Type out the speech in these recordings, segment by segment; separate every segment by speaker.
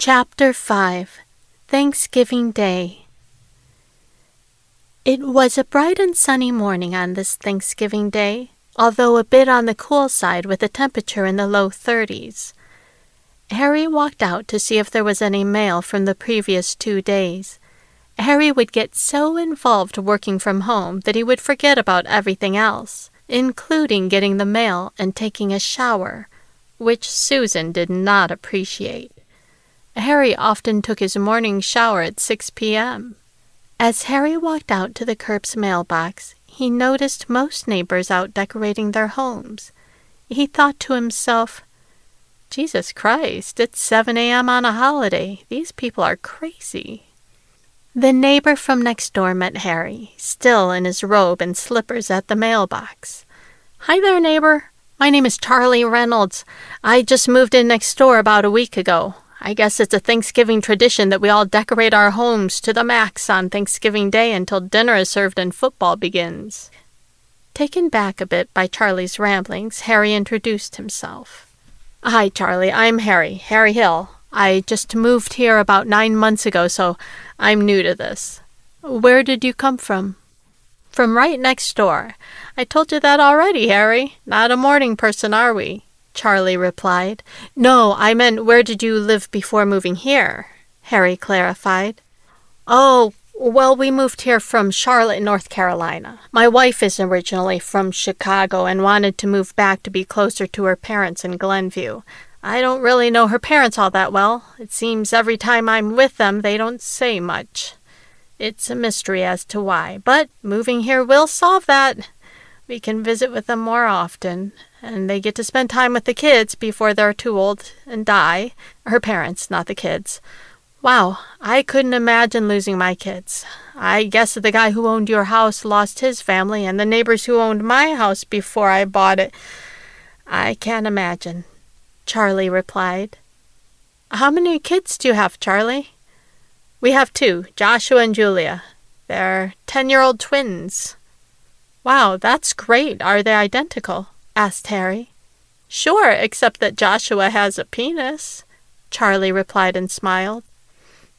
Speaker 1: Chapter 5 Thanksgiving Day It was a bright and sunny morning on this Thanksgiving Day, although a bit on the cool side with a temperature in the low 30s. Harry walked out to see if there was any mail from the previous two days. Harry would get so involved working from home that he would forget about everything else, including getting the mail and taking a shower, which Susan did not appreciate. Harry often took his morning shower at 6 p.m. As Harry walked out to the curb's mailbox, he noticed most neighbors out decorating their homes. He thought to himself, Jesus Christ, it's 7 a.m. on a holiday. These people are crazy. The neighbor from next door met Harry, still in his robe and slippers at the mailbox. Hi there, neighbor. My name is Charlie Reynolds. I just moved in next door about a week ago. I guess it's a Thanksgiving tradition that we all decorate our homes to the max on Thanksgiving Day until dinner is served and football begins. Taken back a bit by Charlie's ramblings, Harry introduced himself. Hi, Charlie. I'm Harry, Harry Hill. I just moved here about nine months ago, so I'm new to this. Where did you come from? From right next door. I told you that already, Harry. Not a morning person, are we? Charlie replied. No, I meant where did you live before moving here? Harry clarified. Oh, well, we moved here from Charlotte, North Carolina. My wife is originally from Chicago and wanted to move back to be closer to her parents in Glenview. I don't really know her parents all that well. It seems every time I'm with them, they don't say much. It's a mystery as to why, but moving here will solve that. We can visit with them more often, and they get to spend time with the kids before they're too old and die. Her parents, not the kids. Wow, I couldn't imagine losing my kids. I guess the guy who owned your house lost his family, and the neighbors who owned my house before I bought it. I can't imagine, Charlie replied. How many kids do you have, Charlie? We have two, Joshua and Julia. They're ten year old twins. Wow, that's great. Are they identical? asked Harry. Sure, except that Joshua has a penis, Charlie replied and smiled.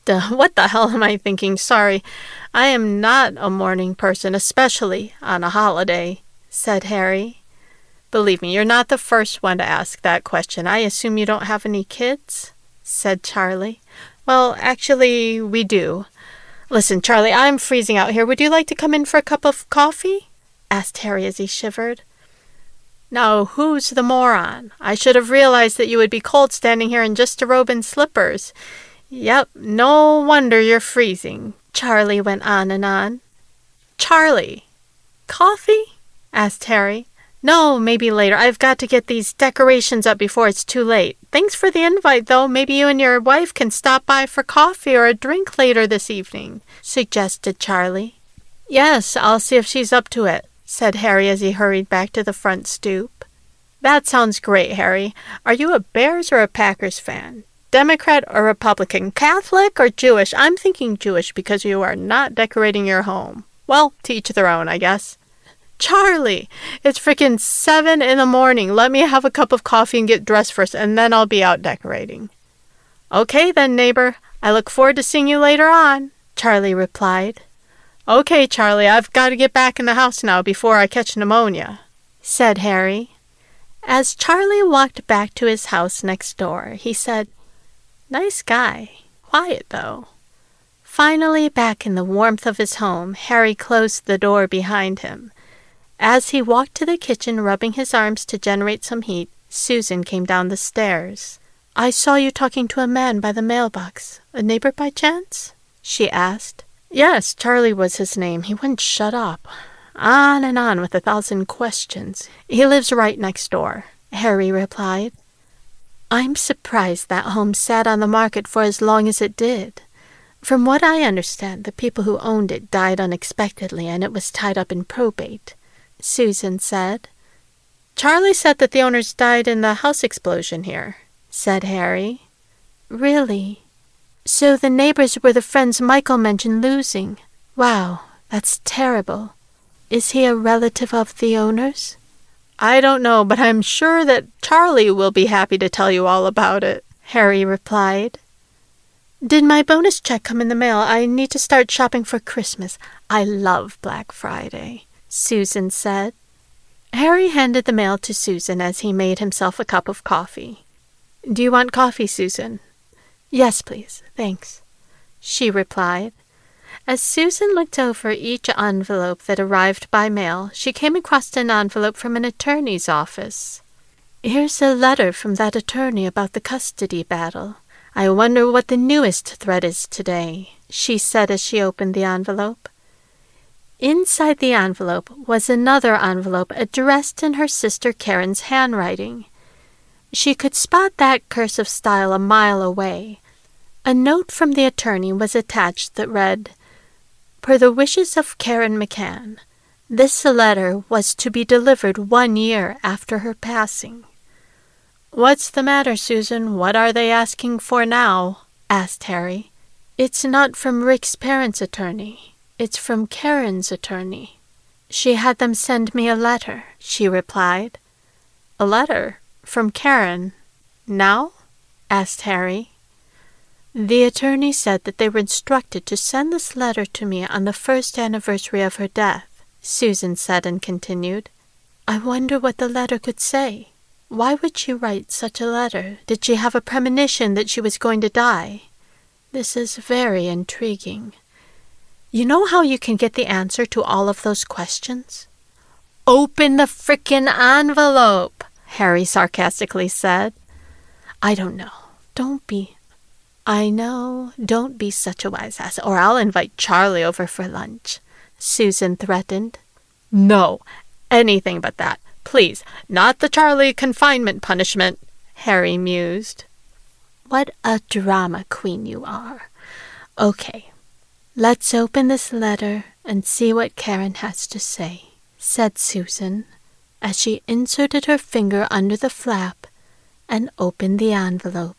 Speaker 1: Duh, what the hell am I thinking? Sorry, I am not a morning person, especially on a holiday, said Harry. Believe me, you're not the first one to ask that question. I assume you don't have any kids? said Charlie. Well, actually, we do. Listen, Charlie, I'm freezing out here. Would you like to come in for a cup of coffee? Asked Harry as he shivered. Now, who's the moron? I should have realized that you would be cold standing here in just a robe and slippers. Yep, no wonder you're freezing, Charlie went on and on. Charlie, coffee? asked Harry. No, maybe later. I've got to get these decorations up before it's too late. Thanks for the invite, though. Maybe you and your wife can stop by for coffee or a drink later this evening, suggested Charlie. Yes, I'll see if she's up to it, said Harry as he hurried back to the front stoop. That sounds great, Harry. Are you a Bears or a Packers fan? Democrat or Republican? Catholic or Jewish? I'm thinking Jewish because you are not decorating your home. Well, to each their own, I guess. Charlie, it's frickin' seven in the morning. Let me have a cup of coffee and get dressed first, and then I'll be out decorating. Okay then, neighbor. I look forward to seeing you later on, Charlie replied. Okay, Charlie, I've got to get back in the house now before I catch pneumonia, said Harry. As Charlie walked back to his house next door, he said, Nice guy. Quiet, though. Finally, back in the warmth of his home, Harry closed the door behind him. As he walked to the kitchen, rubbing his arms to generate some heat, Susan came down the stairs. I saw you talking to a man by the mailbox. A neighbor by chance? she asked. Yes, Charlie was his name. He wouldn't shut up. On and on with a thousand questions. He lives right next door, Harry replied. I'm surprised that home sat on the market for as long as it did. From what I understand, the people who owned it died unexpectedly and it was tied up in probate, Susan said. Charlie said that the owners died in the house explosion here, said Harry. Really? So the neighbors were the friends Michael mentioned losing. Wow, that's terrible. Is he a relative of the owners? I don't know, but I'm sure that Charlie will be happy to tell you all about it, Harry replied. Did my bonus check come in the mail? I need to start shopping for Christmas. I love Black Friday, Susan said. Harry handed the mail to Susan as he made himself a cup of coffee. Do you want coffee, Susan? Yes, please. Thanks, she replied. As Susan looked over each envelope that arrived by mail, she came across an envelope from an attorney's office. Here's a letter from that attorney about the custody battle. I wonder what the newest threat is today, she said as she opened the envelope. Inside the envelope was another envelope addressed in her sister Karen's handwriting. She could spot that cursive style a mile away. A note from the attorney was attached that read, Per the wishes of Karen McCann, this letter was to be delivered one year after her passing. What's the matter, Susan? What are they asking for now? asked Harry. It's not from Rick's parents' attorney. It's from Karen's attorney. She had them send me a letter, she replied. A letter? From Karen? Now? asked Harry. The attorney said that they were instructed to send this letter to me on the first anniversary of her death, Susan said and continued. I wonder what the letter could say. Why would she write such a letter? Did she have a premonition that she was going to die? This is very intriguing. You know how you can get the answer to all of those questions? Open the frickin' envelope, Harry sarcastically said. I don't know. Don't be. I know. Don't be such a wise ass, or I'll invite Charlie over for lunch, Susan threatened. No, anything but that. Please, not the Charlie confinement punishment, Harry mused. What a drama queen you are. Okay, let's open this letter and see what Karen has to say, said Susan, as she inserted her finger under the flap and opened the envelope.